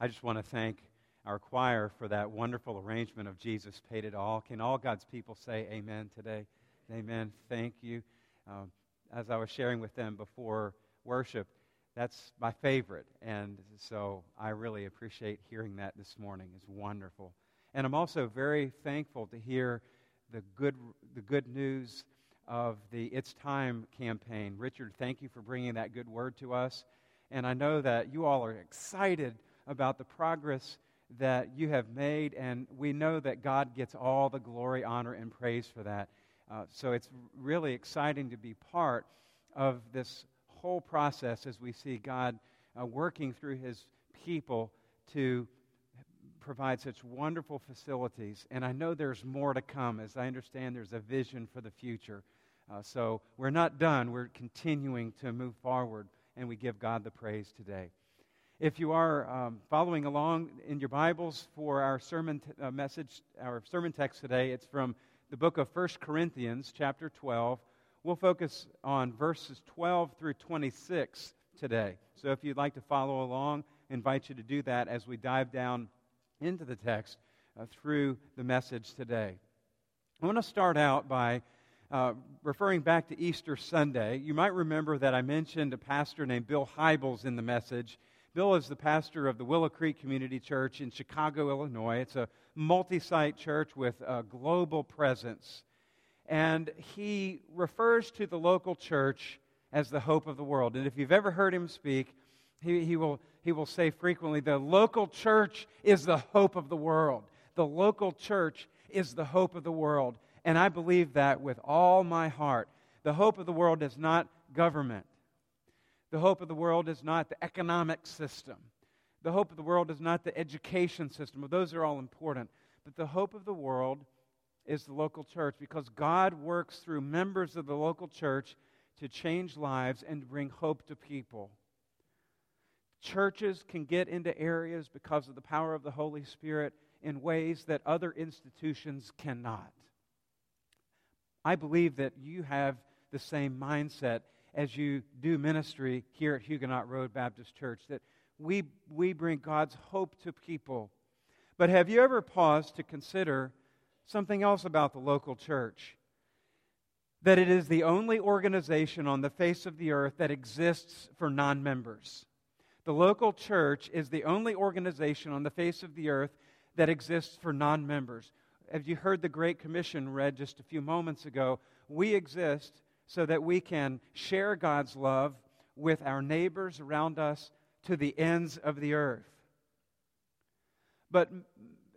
I just want to thank our choir for that wonderful arrangement of Jesus Paid It All. Can all God's people say amen today? Amen. Thank you. Um, as I was sharing with them before worship, that's my favorite. And so I really appreciate hearing that this morning. It's wonderful. And I'm also very thankful to hear the good, the good news of the It's Time campaign. Richard, thank you for bringing that good word to us. And I know that you all are excited about the progress that you have made, and we know that God gets all the glory, honor, and praise for that. Uh, so it's really exciting to be part of this whole process as we see God uh, working through his people to provide such wonderful facilities. And I know there's more to come. As I understand, there's a vision for the future. Uh, so we're not done. We're continuing to move forward, and we give God the praise today. If you are um, following along in your Bibles for our sermon t- uh, message, our sermon text today, it's from the book of 1 Corinthians, chapter 12. We'll focus on verses 12 through 26 today. So if you'd like to follow along, I invite you to do that as we dive down into the text uh, through the message today. I want to start out by uh, referring back to Easter Sunday. You might remember that I mentioned a pastor named Bill Hybels in the message Bill is the pastor of the Willow Creek Community Church in Chicago, Illinois. It's a multi site church with a global presence. And he refers to the local church as the hope of the world. And if you've ever heard him speak, he, he, will, he will say frequently the local church is the hope of the world. The local church is the hope of the world. And I believe that with all my heart. The hope of the world is not government. The hope of the world is not the economic system. The hope of the world is not the education system. Those are all important. But the hope of the world is the local church because God works through members of the local church to change lives and bring hope to people. Churches can get into areas because of the power of the Holy Spirit in ways that other institutions cannot. I believe that you have the same mindset as you do ministry here at Huguenot Road Baptist Church, that we, we bring God's hope to people. But have you ever paused to consider something else about the local church? That it is the only organization on the face of the earth that exists for non members. The local church is the only organization on the face of the earth that exists for non members. Have you heard the Great Commission read just a few moments ago? We exist so that we can share God's love with our neighbors around us to the ends of the earth. But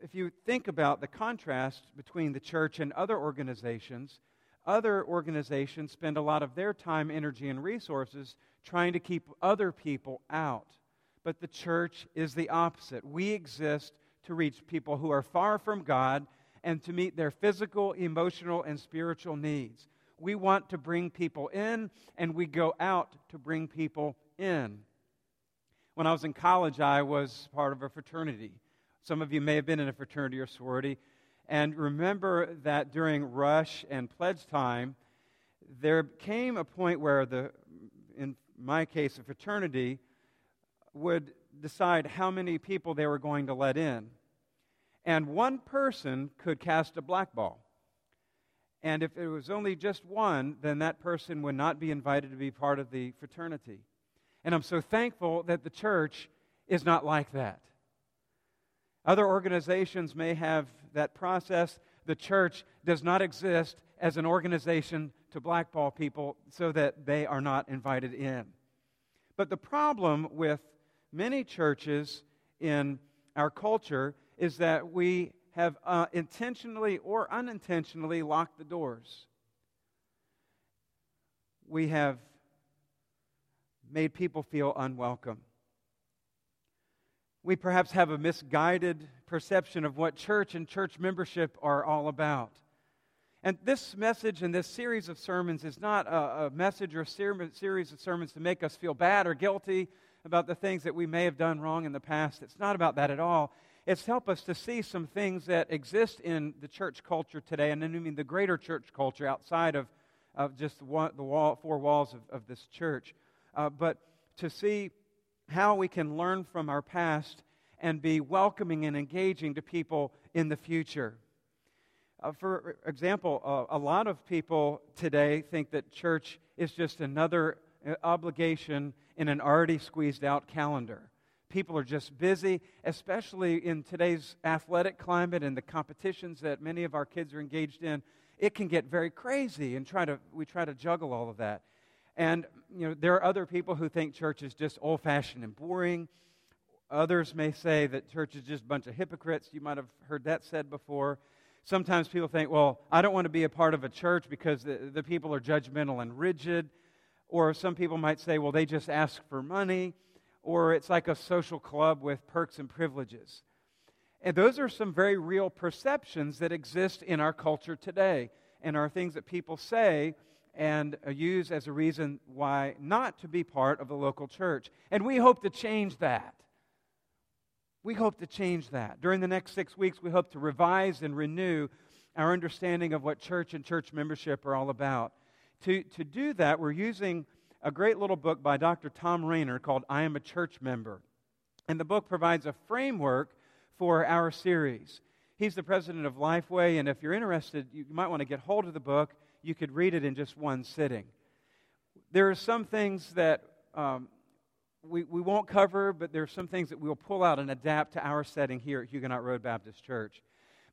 if you think about the contrast between the church and other organizations, other organizations spend a lot of their time, energy, and resources trying to keep other people out. But the church is the opposite. We exist to reach people who are far from God and to meet their physical, emotional, and spiritual needs we want to bring people in, and we go out to bring people in. When I was in college, I was part of a fraternity. Some of you may have been in a fraternity or sorority. And remember that during rush and pledge time, there came a point where the, in my case, a fraternity would decide how many people they were going to let in. And one person could cast a black ball. And if it was only just one, then that person would not be invited to be part of the fraternity. And I'm so thankful that the church is not like that. Other organizations may have that process. The church does not exist as an organization to blackball people so that they are not invited in. But the problem with many churches in our culture is that we have uh, intentionally or unintentionally locked the doors. We have made people feel unwelcome. We perhaps have a misguided perception of what church and church membership are all about. And this message and this series of sermons is not a, a message or a series of sermons to make us feel bad or guilty about the things that we may have done wrong in the past. It's not about that at all it's helped us to see some things that exist in the church culture today, and I mean the greater church culture outside of, of just the wall, four walls of, of this church. Uh, but to see how we can learn from our past and be welcoming and engaging to people in the future. Uh, for example, uh, a lot of people today think that church is just another uh, obligation in an already squeezed out calendar. People are just busy, especially in today's athletic climate and the competitions that many of our kids are engaged in. It can get very crazy, and try to, we try to juggle all of that. And you know, there are other people who think church is just old fashioned and boring. Others may say that church is just a bunch of hypocrites. You might have heard that said before. Sometimes people think, well, I don't want to be a part of a church because the, the people are judgmental and rigid. Or some people might say, well, they just ask for money. Or it's like a social club with perks and privileges. And those are some very real perceptions that exist in our culture today and are things that people say and use as a reason why not to be part of the local church. And we hope to change that. We hope to change that. During the next six weeks, we hope to revise and renew our understanding of what church and church membership are all about. To, to do that, we're using a great little book by Dr. Thom Rainer called I Am a Church Member. And the book provides a framework for our series. He's the president of Lifeway, and if you're interested, you might want to get hold of the book. You could read it in just one sitting. There are some things that um, we, we won't cover, but there are some things that we'll pull out and adapt to our setting here at Huguenot Road Baptist Church.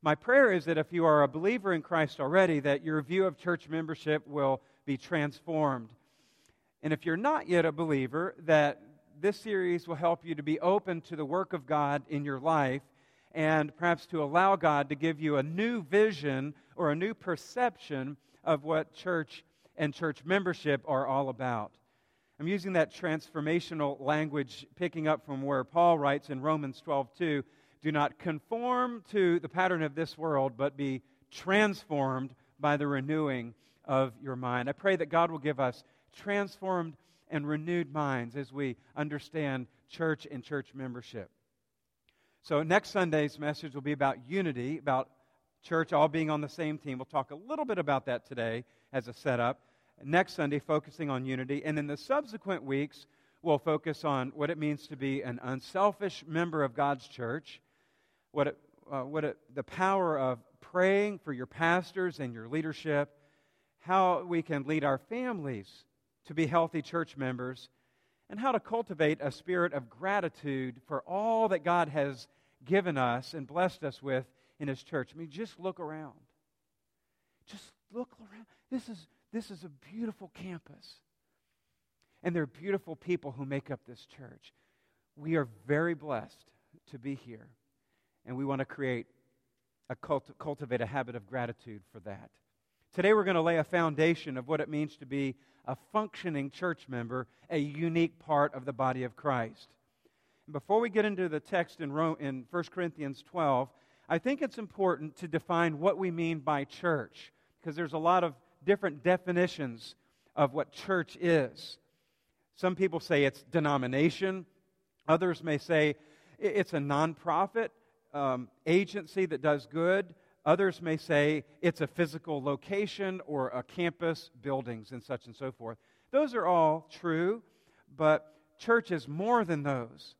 My prayer is that if you are a believer in Christ already, that your view of church membership will be transformed. And if you're not yet a believer, that this series will help you to be open to the work of God in your life and perhaps to allow God to give you a new vision or a new perception of what church and church membership are all about. I'm using that transformational language, picking up from where Paul writes in Romans 12 2 Do not conform to the pattern of this world, but be transformed by the renewing of your mind. I pray that God will give us transformed and renewed minds as we understand church and church membership. So, next Sunday's message will be about unity, about church all being on the same team. We'll talk a little bit about that today as a setup next Sunday focusing on unity. And in the subsequent weeks, we'll focus on what it means to be an unselfish member of God's church, what, it, uh, what it, the power of praying for your pastors and your leadership, how we can lead our families to be healthy church members, and how to cultivate a spirit of gratitude for all that God has given us and blessed us with in His church. I mean, just look around. Just look around. This is this is a beautiful campus. And there are beautiful people who make up this church. We are very blessed to be here. And we want to create a cult- cultivate a habit of gratitude for that. Today we're going to lay a foundation of what it means to be a functioning church member, a unique part of the body of Christ. And before we get into the text in, Rome, in 1 Corinthians 12, I think it's important to define what we mean by church because there's a lot of different definitions of what church is. Some people say it's denomination, others may say it's a nonprofit um, agency that does good. Others may say it's a physical location or a campus, buildings, and such and so forth. Those are all true, but church is more than those.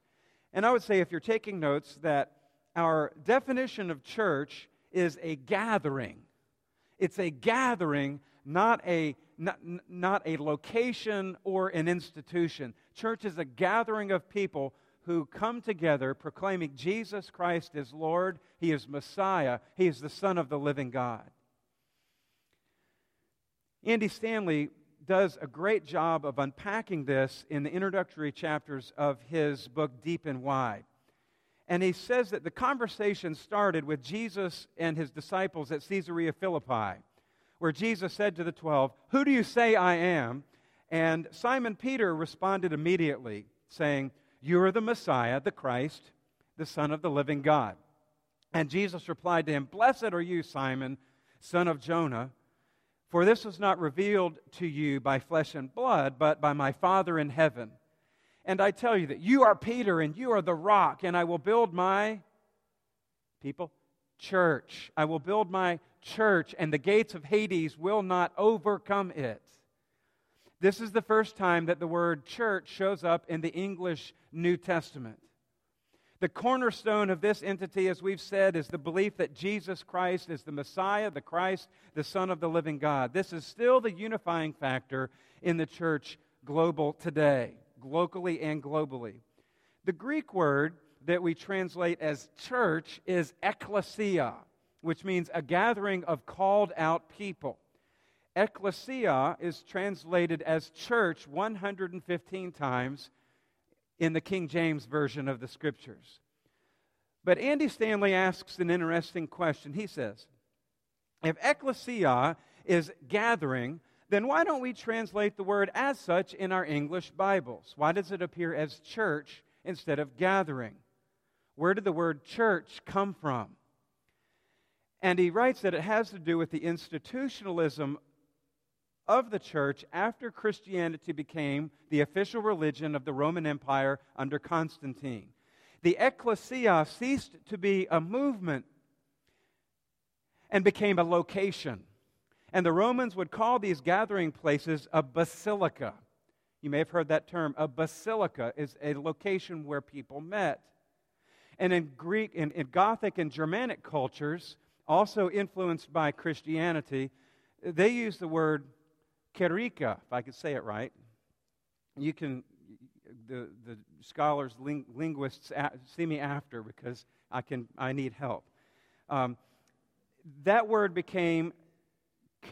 And I would say, if you're taking notes, that our definition of church is a gathering. It's a gathering not a, not, not a location or an institution. Church is a gathering of people who come together proclaiming Jesus Christ is Lord, He is Messiah, He is the Son of the living God. Andy Stanley does a great job of unpacking this in the introductory chapters of his book, Deep and Wide. And he says that the conversation started with Jesus and his disciples at Caesarea Philippi where Jesus said to the twelve, Who do you say I am? And Simon Peter responded immediately, saying, You are the Messiah, the Christ, the Son of the living God. And Jesus replied to him, Blessed are you, Simon, son of Jonah, for this was not revealed to you by flesh and blood, but by my Father in heaven. And I tell you that you are Peter, and you are the rock, and I will build my people church. I will build my church, and the gates of Hades will not overcome it. This is the first time that the word church shows up in the English New Testament. The cornerstone of this entity, as we've said, is the belief that Jesus Christ is the Messiah, the Christ, the Son of the living God. This is still the unifying factor in the church global today, locally and globally. The Greek word that we translate as church is ekklesia, which means a gathering of called out people. Ecclesia is translated as church 115 times in the King James Version of the Scriptures. But Andy Stanley asks an interesting question. He says, If ecclesia is gathering, then why don't we translate the word as such in our English Bibles? Why does it appear as church instead of gathering? Where did the word church come from? And he writes that it has to do with the institutionalism of the church after Christianity became the official religion of the Roman Empire under Constantine. The ecclesia ceased to be a movement and became a location. And the Romans would call these gathering places a basilica. You may have heard that term. A basilica is a location where people met. And in Greek, in, in Gothic and Germanic cultures, also influenced by Christianity, they use the word Kerika, if I could say it right. You can, the, the scholars, ling, linguists, see me after because I, can, I need help. Um, that word became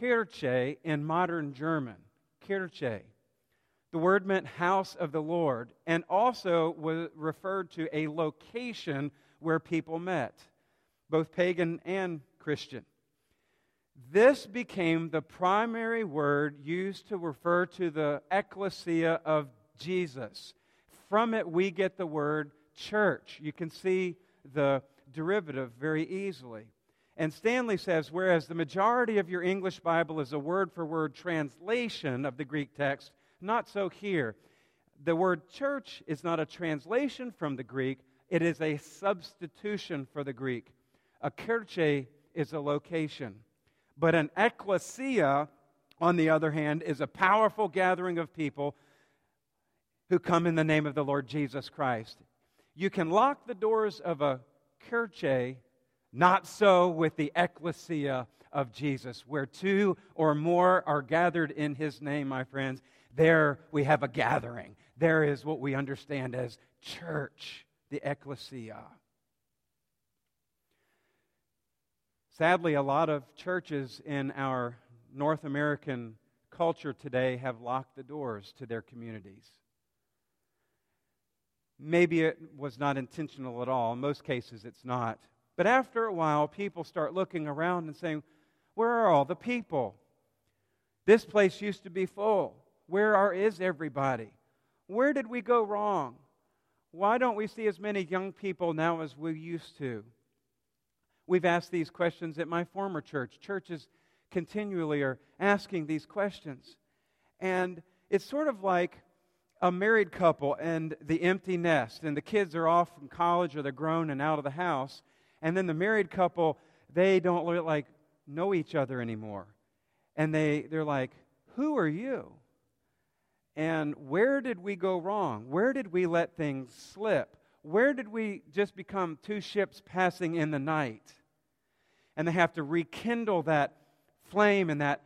Kirche in modern German. Kirche. The word meant house of the Lord and also was referred to a location where people met, both pagan and Christian. This became the primary word used to refer to the ecclesia of Jesus. From it, we get the word church. You can see the derivative very easily. And Stanley says, whereas the majority of your English Bible is a word for word translation of the Greek text, not so here. The word church is not a translation from the Greek, it is a substitution for the Greek. A kirche is a location. But an ecclesia, on the other hand, is a powerful gathering of people who come in the name of the Lord Jesus Christ. You can lock the doors of a kirche, not so with the ecclesia of Jesus, where two or more are gathered in his name, my friends. There we have a gathering. There is what we understand as church, the ecclesia. Sadly, a lot of churches in our North American culture today have locked the doors to their communities. Maybe it was not intentional at all. In most cases, it's not. But after a while, people start looking around and saying, Where are all the people? This place used to be full. Where are, is everybody? Where did we go wrong? Why don't we see as many young people now as we used to? We've asked these questions at my former church. Churches continually are asking these questions. And it's sort of like a married couple and the empty nest, and the kids are off from college or they're grown and out of the house. And then the married couple, they don't like know each other anymore. And they, they're like, Who are you? And where did we go wrong? Where did we let things slip? Where did we just become two ships passing in the night? And they have to rekindle that flame and that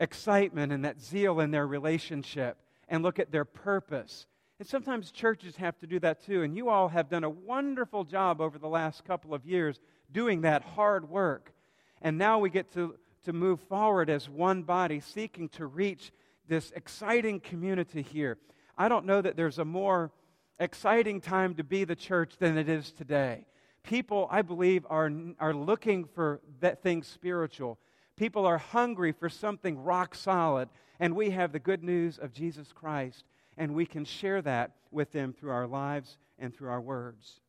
excitement and that zeal in their relationship and look at their purpose. And sometimes churches have to do that too. And you all have done a wonderful job over the last couple of years doing that hard work. And now we get to, to move forward as one body, seeking to reach this exciting community here. I don't know that there's a more exciting time to be the church than it is today people, I believe, are, are looking for that thing spiritual. People are hungry for something rock solid. And we have the good news of Jesus Christ. And we can share that with them through our lives and through our words.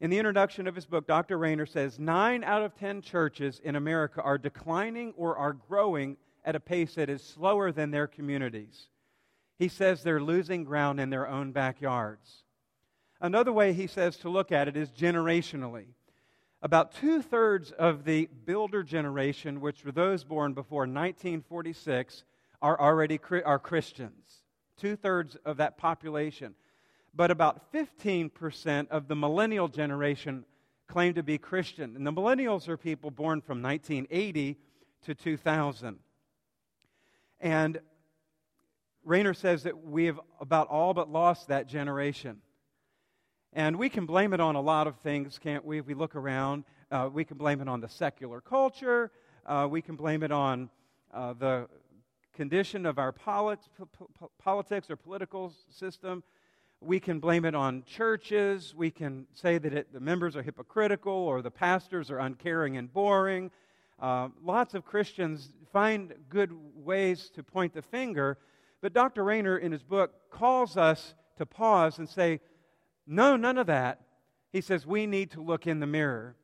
In the introduction of his book, Dr. Rainer says nine out of ten churches in America are declining or are growing at a pace that is slower than their communities. He says they're losing ground in their own backyards. Another way he says to look at it is generationally. About two thirds of the builder generation, which were those born before 1946, are already are Christians. Two thirds of that population. but about 15% of the millennial generation claim to be Christian. And the millennials are people born from 1980 to 2000. And Rainer says that we have about all but lost that generation. And we can blame it on a lot of things, can't we? If we look around, uh, we can blame it on the secular culture. Uh, we can blame it on uh, the condition of our polit- politics or political system. We can blame it on churches. We can say that it, the members are hypocritical or the pastors are uncaring and boring. Uh, lots of Christians find good ways to point the finger, but Dr. Rainer, in his book, calls us to pause and say, no, none of that. He says we need to look in the mirror.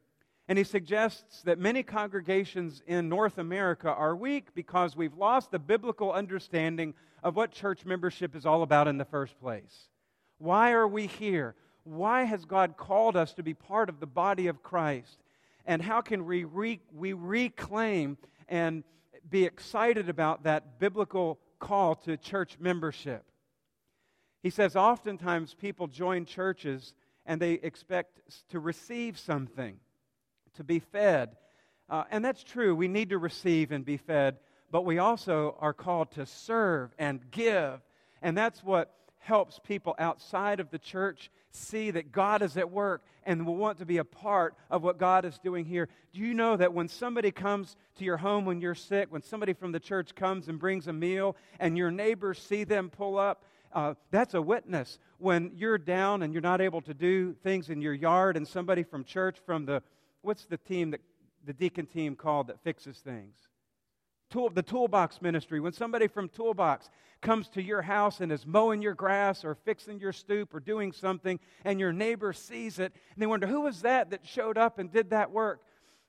And he suggests that many congregations in North America are weak because we've lost the biblical understanding of what church membership is all about in the first place. Why are we here? Why has God called us to be part of the body of Christ? And how can we, re- we reclaim and be excited about that biblical call to church membership? He says oftentimes people join churches and they expect to receive something, to be fed. Uh, and that's true. We need to receive and be fed, but we also are called to serve and give. And that's what helps people outside of the church see that God is at work and will want to be a part of what God is doing here. Do you know that when somebody comes to your home when you're sick, when somebody from the church comes and brings a meal, and your neighbors see them pull up, uh, that's a witness. When you're down and you're not able to do things in your yard, and somebody from church, from the what's the team that the deacon team called that fixes things? Tool, the toolbox ministry. When somebody from Toolbox comes to your house and is mowing your grass or fixing your stoop or doing something, and your neighbor sees it, and they wonder, who was that that showed up and did that work?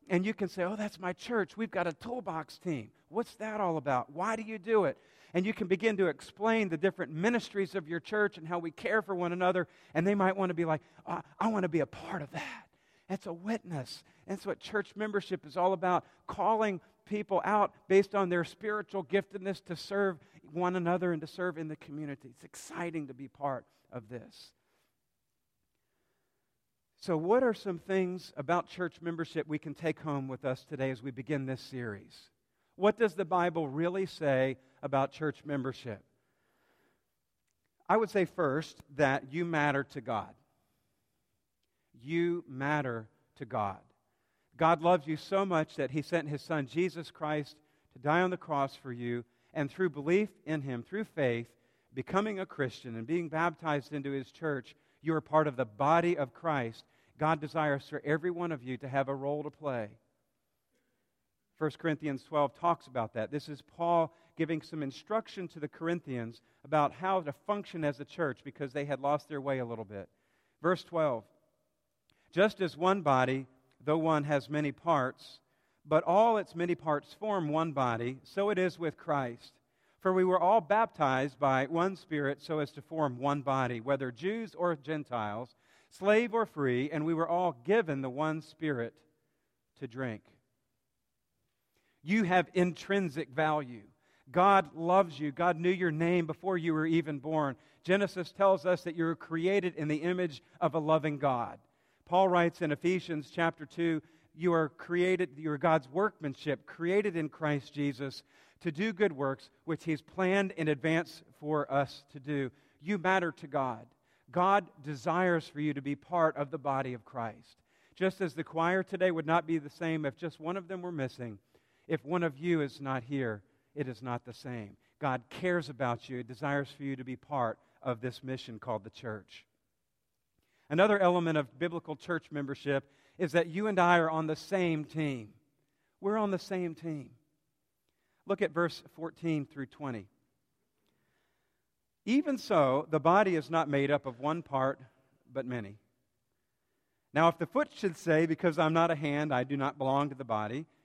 And you can say, oh, that's my church. We've got a toolbox team. What's that all about? Why do you do it? And you can begin to explain the different ministries of your church and how we care for one another. And they might want to be like, oh, I want to be a part of that. That's a witness. That's what church membership is all about calling people out based on their spiritual giftedness to serve one another and to serve in the community. It's exciting to be part of this. So, what are some things about church membership we can take home with us today as we begin this series? What does the Bible really say about church membership? I would say first that you matter to God. You matter to God. God loves you so much that he sent his son Jesus Christ to die on the cross for you, and through belief in him, through faith, becoming a Christian and being baptized into his church, you are part of the body of Christ. God desires for every one of you to have a role to play. 1 Corinthians 12 talks about that. This is Paul giving some instruction to the Corinthians about how to function as a church because they had lost their way a little bit. Verse 12 Just as one body, though one has many parts, but all its many parts form one body, so it is with Christ. For we were all baptized by one Spirit so as to form one body, whether Jews or Gentiles, slave or free, and we were all given the one Spirit to drink. You have intrinsic value. God loves you. God knew your name before you were even born. Genesis tells us that you were created in the image of a loving God. Paul writes in Ephesians chapter 2 you are created, you are God's workmanship, created in Christ Jesus to do good works, which He's planned in advance for us to do. You matter to God. God desires for you to be part of the body of Christ. Just as the choir today would not be the same if just one of them were missing, if one of you is not here, it is not the same. God cares about you, desires for you to be part of this mission called the church. Another element of biblical church membership is that you and I are on the same team. We're on the same team. Look at verse 14 through 20. Even so, the body is not made up of one part, but many. Now, if the foot should say, Because I'm not a hand, I do not belong to the body,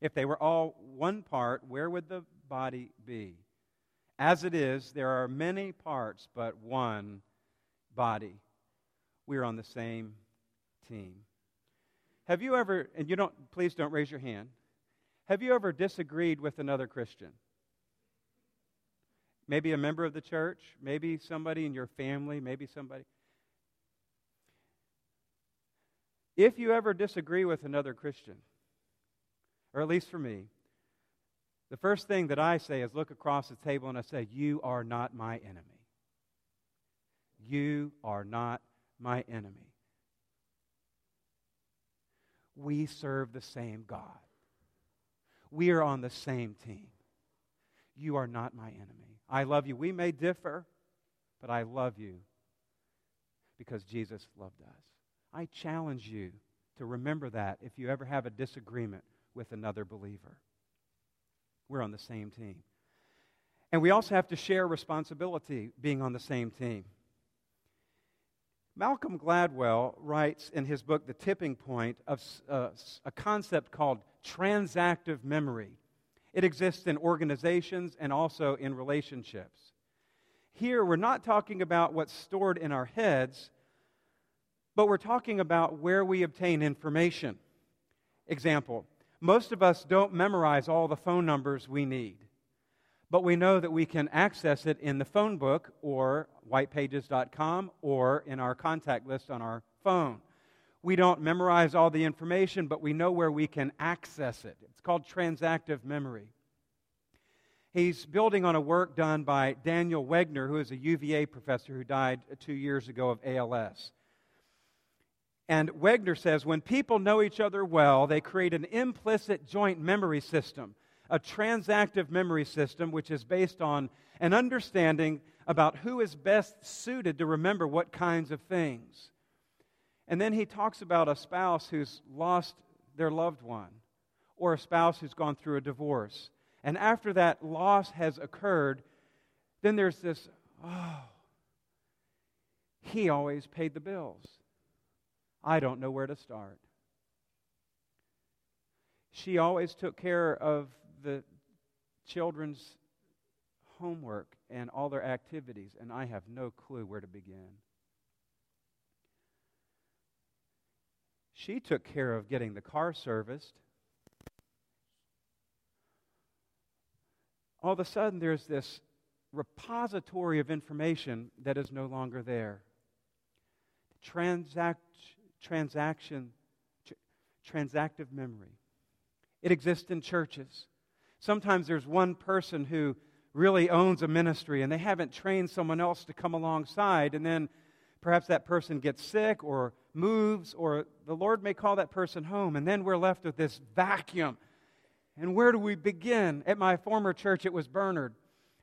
If they were all one part, where would the body be? As it is, there are many parts, but one body. We're on the same team. Have you ever, and you don't, please don't raise your hand, have you ever disagreed with another Christian? Maybe a member of the church, maybe somebody in your family, maybe somebody. If you ever disagree with another Christian, or at least for me, the first thing that I say is look across the table and I say, You are not my enemy. You are not my enemy. We serve the same God. We are on the same team. You are not my enemy. I love you. We may differ, but I love you because Jesus loved us. I challenge you to remember that if you ever have a disagreement with another believer. We're on the same team. And we also have to share responsibility being on the same team. Malcolm Gladwell writes in his book, The Tipping Point, of uh, a concept called transactive memory. It exists in organizations and also in relationships. Here, we're not talking about what's stored in our heads, but we're talking about where we obtain information. Example most of us don't memorize all the phone numbers we need, but we know that we can access it in the phone book or whitepages.com or in our contact list on our phone. We don't memorize all the information, but we know where we can access it. It's called transactive memory. He's building on a work done by Daniel Wegner, who is a UVA professor who died two years ago of ALS. And Wegner says when people know each other well, they create an implicit joint memory system, a transactive memory system, which is based on an understanding about who is best suited to remember what kinds of things. And then he talks about a spouse who's lost their loved one, or a spouse who's gone through a divorce. And after that loss has occurred, then there's this, oh, he always paid the bills. I don't know where to start. She always took care of the children's homework and all their activities, and I have no clue where to begin. She took care of getting the car serviced. All of a sudden, there's this repository of information that is no longer there. Transact, transaction, tr- transactive memory. It exists in churches. Sometimes there's one person who really owns a ministry and they haven't trained someone else to come alongside, and then perhaps that person gets sick or moves, or the Lord may call that person home, and then we're left with this vacuum. And where do we begin? At my former church, it was Bernard.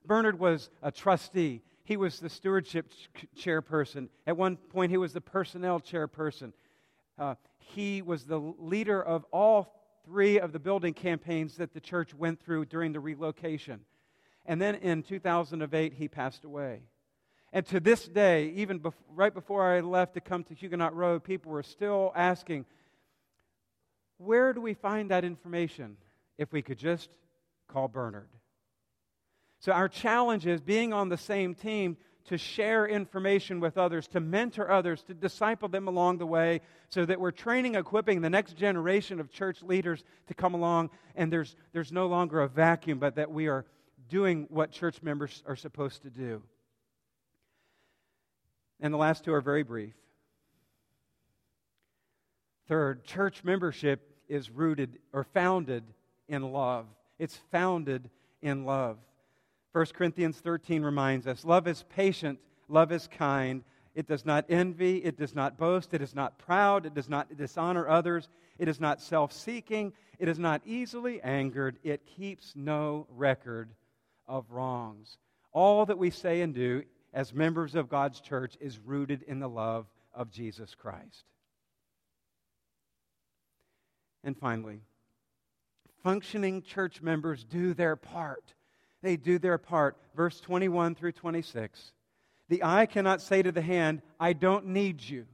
Bernard was a trustee. He was the stewardship ch- chairperson. At one point, he was the personnel chairperson. Uh, he was the leader of all three of the building campaigns that the church went through during the relocation. And then in 2008, he passed away. And to this day, even bef- right before I left to come to Huguenot Road, people were still asking, where do we find that information if we could just call Bernard? So, our challenge is being on the same team to share information with others, to mentor others, to disciple them along the way, so that we're training, equipping the next generation of church leaders to come along, and there's, there's no longer a vacuum, but that we are doing what church members are supposed to do. And the last two are very brief. Third, church membership is rooted or founded in love. It's founded in love. 1 Corinthians 13 reminds us love is patient, love is kind. It does not envy, it does not boast, it is not proud, it does not dishonor others, it is not self seeking, it is not easily angered, it keeps no record of wrongs. All that we say and do as members of God's church is rooted in the love of Jesus Christ. And finally, functioning church members do their part they do their part. Verse 21 through 26. The eye cannot say to the hand, I don't need you.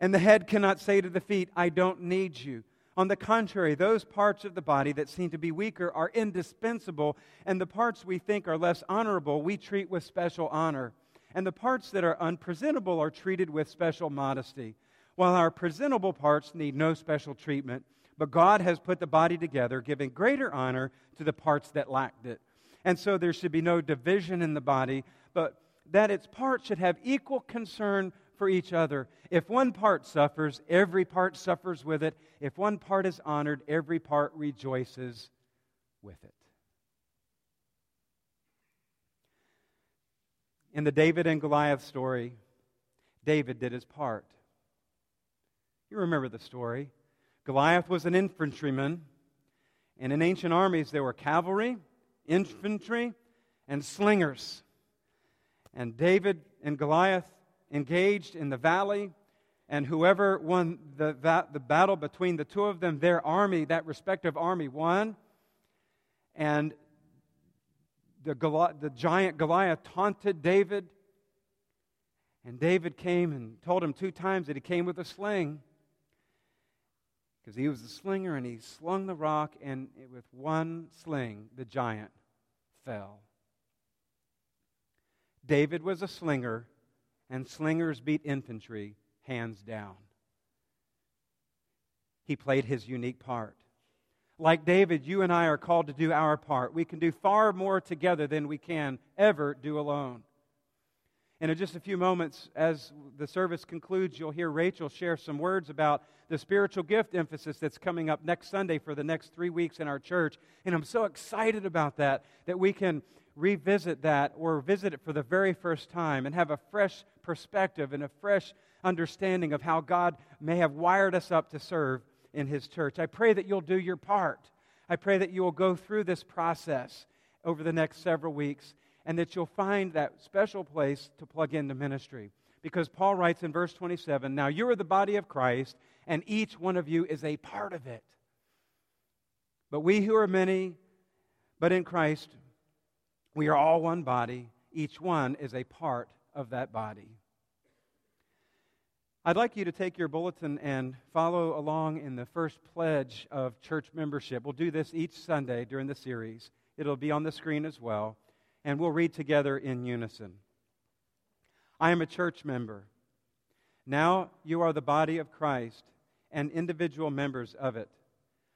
And the head cannot say to the feet, I don't need you. On the contrary, those parts of the body that seem to be weaker are indispensable, and the parts we think are less honorable we treat with special honor. And the parts that are unpresentable are treated with special modesty, while our presentable parts need no special treatment. But God has put the body together, giving greater honor to the parts that lacked it. And so there should be no division in the body, but that its parts should have equal concern for each other. If one part suffers, every part suffers with it. If one part is honored, every part rejoices with it. In the David and Goliath story, David did his part. You remember the story. Goliath was an infantryman, and in ancient armies there were cavalry, infantry, and slingers. And David and Goliath engaged in the valley, and whoever won the, that, the battle between the two of them, their army, that respective army, won. And the, the giant Goliath taunted David. And David came and told him two times that he came with a sling because he was a slinger and he slung the rock, and with one sling, the giant fell. David was a slinger and slingers beat infantry hands down. He played his unique part. Like David, you and I are called to do our part. We can do far more together than we can ever do alone. And in just a few moments, as the service concludes, you'll hear Rachel share some words about the spiritual gift emphasis that's coming up next Sunday for the next three weeks in our church. And I'm so excited about that, that we can revisit that or visit it for the very first time and have a fresh perspective and a fresh understanding of how God may have wired us up to serve in His church. I pray that you'll do your part. I pray that you will go through this process over the next several weeks and that you'll find that special place to plug into ministry. Because Paul writes in verse 27 Now you are the body of Christ, and each one of you is a part of it. But we who are many, but in Christ, we are all one body. Each one is a part of that body. I'd like you to take your bulletin and follow along in the first pledge of church membership. We'll do this each Sunday during the series. It'll be on the screen as well, and we'll read together in unison. I am a church member. Now you are the body of Christ and individual members of it.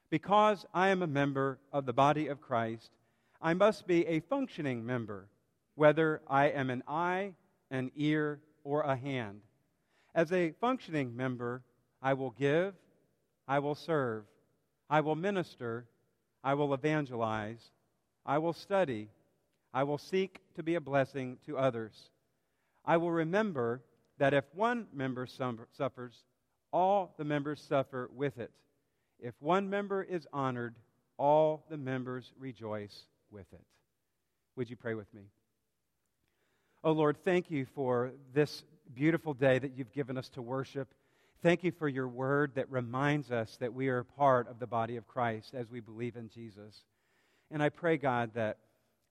Because I am a member of the body of Christ, I must be a functioning member, whether I am an eye, an ear, or a hand. As a functioning member, I will give, I will serve, I will minister, I will evangelize, I will study, I will seek to be a blessing to others. I will remember that if one member suffers, all the members suffer with it. If one member is honored, all the members rejoice with it. Would you pray with me? Oh Lord, thank you for this beautiful day that you've given us to worship. Thank you for your word that reminds us that we are part of the body of Christ as we believe in Jesus. And I pray, God, that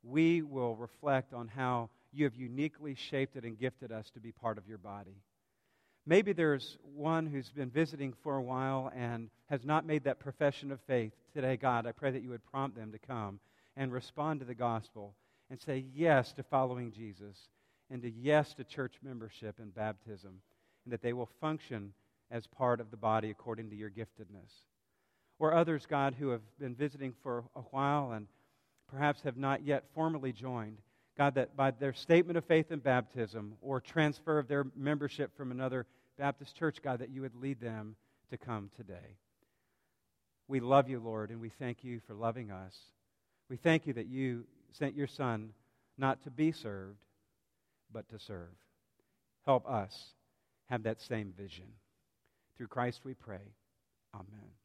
we will reflect on how you have uniquely shaped it and gifted us to be part of your body. Maybe there's one who's been visiting for a while and has not made that profession of faith. Today, God, I pray that you would prompt them to come and respond to the gospel and say yes to following Jesus and to yes to church membership and baptism, and that they will function as part of the body according to your giftedness. Or others, God, who have been visiting for a while and perhaps have not yet formally joined. God, that by their statement of faith and baptism or transfer of their membership from another Baptist church, God, that you would lead them to come today. We love you, Lord, and we thank you for loving us. We thank you that you sent your Son not to be served, but to serve. Help us have that same vision. Through Christ we pray. Amen.